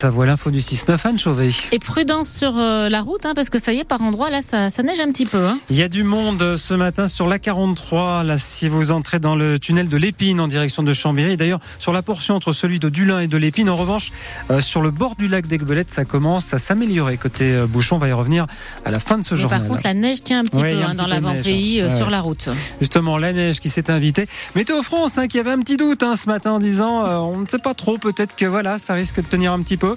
Ça voit l'info du 6-9, Anne Chauvet. Et prudence sur euh, la route, hein, parce que ça y est, par endroit, là, ça, ça neige un petit peu. Hein. Il y a du monde euh, ce matin sur la 43, là, si vous entrez dans le tunnel de l'Épine en direction de Chambéry. D'ailleurs, sur la portion entre celui de Dulin et de l'Épine, en revanche, euh, sur le bord du lac d'Aigbelette, ça commence à s'améliorer. Côté euh, bouchon, on va y revenir à la fin de ce Mais journal. par contre, la neige tient un petit Ouais, peu un hein, petit dans l'avant-pays Ouais, sur la route. Justement, la neige qui s'est invitée. Météo France, qui avait un petit doute ce matin en disant, on ne sait pas trop, peut-être que voilà, ça risque de tenir un petit peu.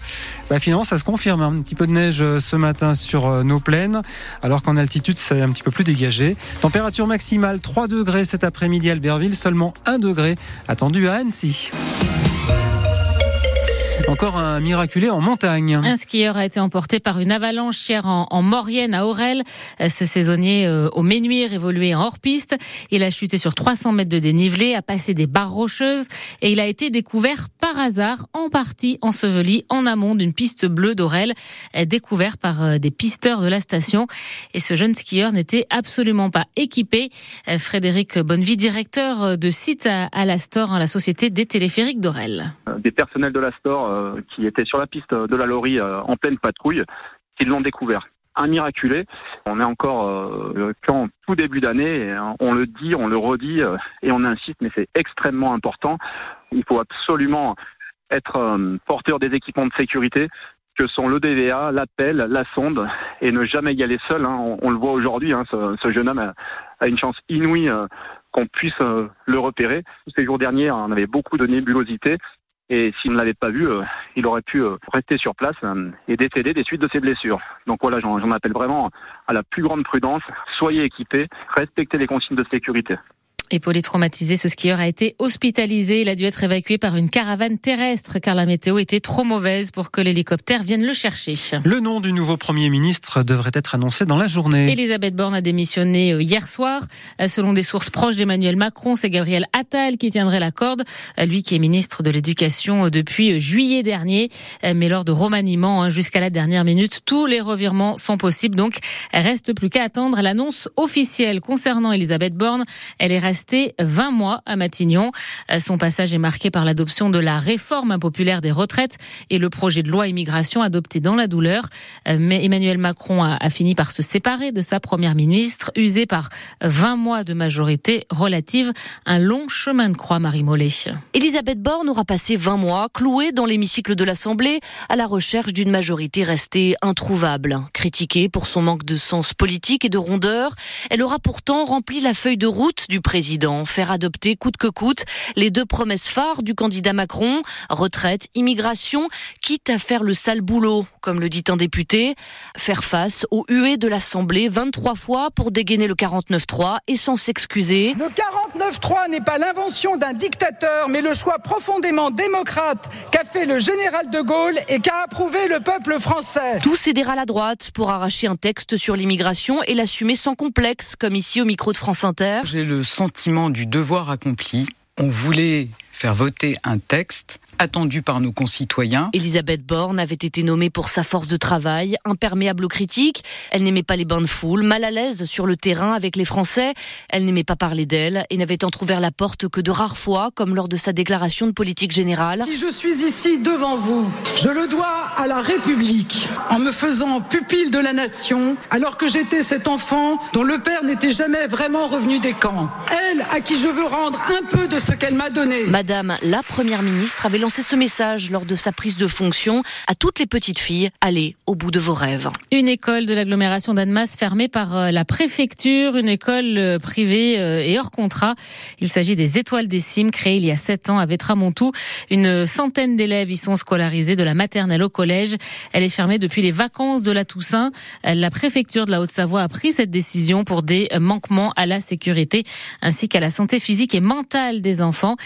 Bah, finalement, ça se confirme. Un petit peu de neige euh, ce matin sur euh, nos plaines, alors qu'en altitude, c'est un petit peu plus dégagé. Température maximale 3 degrés cet après-midi à Albertville, seulement 1 degré attendu à Annecy. Encore un miraculé en montagne. Un skieur a été emporté par une avalanche hier en, en Maurienne à Aurel. Ce saisonnier euh, au Ménuire évoluait en hors-piste. Il a chuté sur 300 mètres de dénivelé, a passé des barres rocheuses et il a été découvert par hasard, en partie enseveli en amont d'une piste bleue d'Aurel, euh, découvert par euh, des pisteurs de la station. Et ce jeune skieur n'était absolument pas équipé. Euh, Frédéric Bonnevie, directeur de site à, à l'Astor, hein, la société des téléphériques d'Aurel. Des personnels de la store euh, qui étaient sur la piste de la Laurie euh, en pleine patrouille, qui l'ont découvert. Un miraculé. On est encore euh, qu'en tout début d'année. euh, On le dit, on le redit et on insiste, mais c'est extrêmement important. Il faut absolument être porteur des équipements de sécurité que sont le DVA, l'appel, la sonde, et ne jamais y aller seul. hein. On, le voit aujourd'hui, hein, ce, jeune homme a, une chance inouïe qu'on puisse le repérer. Ces jours derniers, on avait beaucoup de nébulosité. Et s'il ne l'avait pas vu, euh, il aurait pu euh, rester sur place euh, et décéder des suites de ses blessures. Donc voilà, j'en j'en appelle vraiment à la plus grande prudence. Soyez équipés, respectez les consignes de sécurité. Épaulé traumatisé, ce skieur a été hospitalisé. Il a dû être évacué par une caravane terrestre car la météo était trop mauvaise pour que l'hélicoptère vienne le chercher. Le nom du nouveau Premier ministre devrait être annoncé dans la journée. Elisabeth Borne a démissionné euh, hier soir. Euh, Selon des sources proches d'Emmanuel Macron, c'est Gabriel Attal qui tiendrait la corde, Euh, lui qui est ministre de l'Éducation depuis juillet dernier. Mais lors de remaniement hein, jusqu'à la dernière minute, tous les revirements sont possibles. Donc, reste plus qu'à attendre l'annonce officielle concernant Elisabeth Borne. Elle est restée 20 mois à Matignon. Euh, Son passage est marqué par l'adoption de la réforme impopulaire des retraites et le projet de loi immigration adopté dans la douleur. Euh, Mais Emmanuel Macron a, a fini par se séparer de sa première ministre, usé par 20 mois de majorité relative. Un long chemin de croix, Marie Mollet. Elisabeth Borne aura passé 20 mois clouée dans l'hémicycle de l'Assemblée à la recherche d'une majorité restée introuvable. Critiquée pour son manque de sens politique et de rondeur, elle aura pourtant rempli la feuille de route du président, faire adopter coûte que coûte les deux promesses phares du candidat Macron, retraite, immigration, quitte à faire le sale boulot, comme le dit un député, faire face aux huées de l'Assemblée 23 fois pour dégainer le 49-3 et sans s'excuser. Le 49-3 n'est pas l'invention d'un dictateur, mais le choix profondément démocrate qu'a fait le général de Gaulle et qu'a approuvé le peuple français. Tout céder à la droite pour arracher un texte sur l'immigration et l'assumer sans complexe, comme ici au micro de France Inter. J'ai le sentiment du devoir accompli. On voulait faire voter un texte attendu par nos concitoyens. Elisabeth Borne avait été nommée pour sa force de travail, imperméable aux critiques. Elle n'aimait pas les bains de foule, mal à l'aise sur le terrain avec les Français. Elle n'aimait pas parler d'elle et n'avait entrouvert la porte que de rares fois, comme lors de sa déclaration de politique générale. Si je suis ici devant vous, je le dois à la République, en me faisant pupille de la nation, alors que j'étais cet enfant dont le père n'était jamais vraiment revenu des camps. Elle, à qui je veux rendre un peu de ce qu'elle m'a donné. Madame la Première ministre avait lancé ce message lors de sa prise de fonction à toutes les petites filles. Allez au bout de vos rêves. Une école de l'agglomération d'Annemasse fermée par euh, la préfecture, une école euh, privée euh, et hors contrat. Il s'agit des Étoiles des Cimes, créée il y a sept ans à Vétramontou. Une centaine d'élèves y sont scolarisés de la maternelle au collège. Elle est fermée depuis les vacances de la Toussaint. La préfecture de la Haute-Savoie a pris cette décision pour des manquements à la sécurité ainsi qu'à la santé physique et mentale des enfants.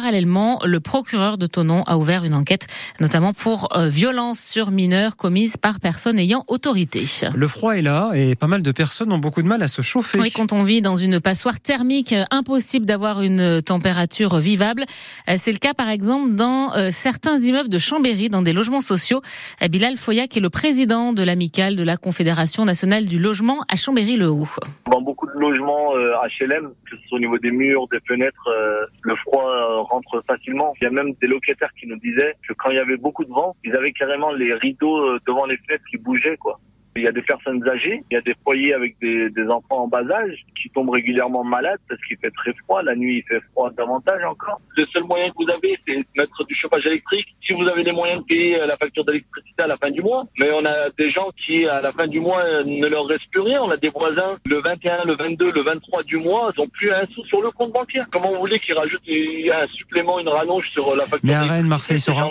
Parallèlement, le procureur de Tonon a ouvert une enquête, notamment pour euh, violence sur mineurs commises par personnes ayant autorité. Le froid est là et pas mal de personnes ont beaucoup de mal à se chauffer. Oui, quand on vit dans une passoire thermique, euh, impossible d'avoir une euh, température vivable. Euh, C'est le cas, par exemple, dans euh, certains immeubles de Chambéry, dans des logements sociaux. Bilal Foyac est le président de l'amicale de la Confédération nationale du logement à Chambéry-le-Haut. Dans beaucoup de logements euh, HLM, que ce soit au niveau des murs, des fenêtres, euh, le froid rentre facilement. Il y a même des locataires qui nous disaient que quand il y avait beaucoup de vent, ils avaient carrément les rideaux devant les fenêtres qui bougeaient, quoi. Il y a des personnes âgées, il y a des foyers avec des, des enfants en bas âge qui tombent régulièrement malades parce qu'il fait très froid. La nuit, il fait froid davantage encore. Le seul moyen que vous avez, c'est de mettre du chauffage électrique. Si vous avez les moyens de payer la facture d'électricité à la fin du mois, mais on a des gens qui, à la fin du mois, ne leur reste plus rien. On a des voisins, le 21, le 22, le 23 du mois, ils n'ont plus un sou sur le compte bancaire. Comment vous voulez qu'ils rajoutent un supplément, une rallonge sur la facture Mais à Rennes, Marseille sera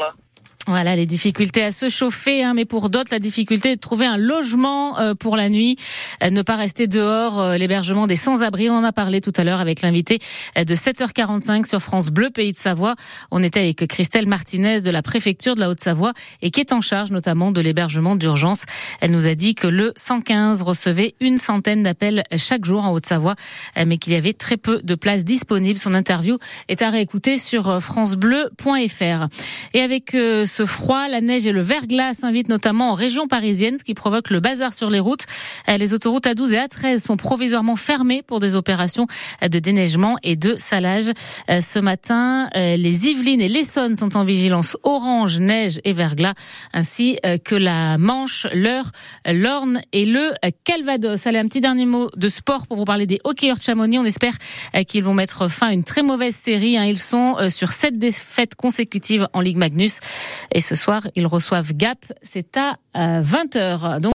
voilà les difficultés à se chauffer, hein, mais pour d'autres la difficulté de trouver un logement euh, pour la nuit, euh, ne pas rester dehors, euh, l'hébergement des sans-abri. On en a parlé tout à l'heure avec l'invité de 7h45 sur France Bleu Pays de Savoie. On était avec Christelle Martinez de la préfecture de la Haute-Savoie et qui est en charge notamment de l'hébergement d'urgence. Elle nous a dit que le 115 recevait une centaine d'appels chaque jour en Haute-Savoie, mais qu'il y avait très peu de places disponibles. Son interview est à réécouter sur francebleu.fr. Et avec ce froid, la neige et le verglas invitent notamment en région parisienne, ce qui provoque le bazar sur les routes. Euh, les autoroutes A12 et A13 sont provisoirement fermées pour des opérations de déneigement et de salage. Euh, ce matin, euh, les Yvelines et l'Essonne sont en vigilance orange, neige et verglas, ainsi que la Manche, l'Eure, l'Orne et le Calvados. Allez, un petit dernier mot de sport pour vous parler des hockeyeurs de Chamonix. On espère qu'ils vont mettre fin à une très mauvaise série. Hein. Ils sont sur sept défaites consécutives en Ligue Magnus. Et ce soir, ils reçoivent Gap. C'est à 20h. Euh,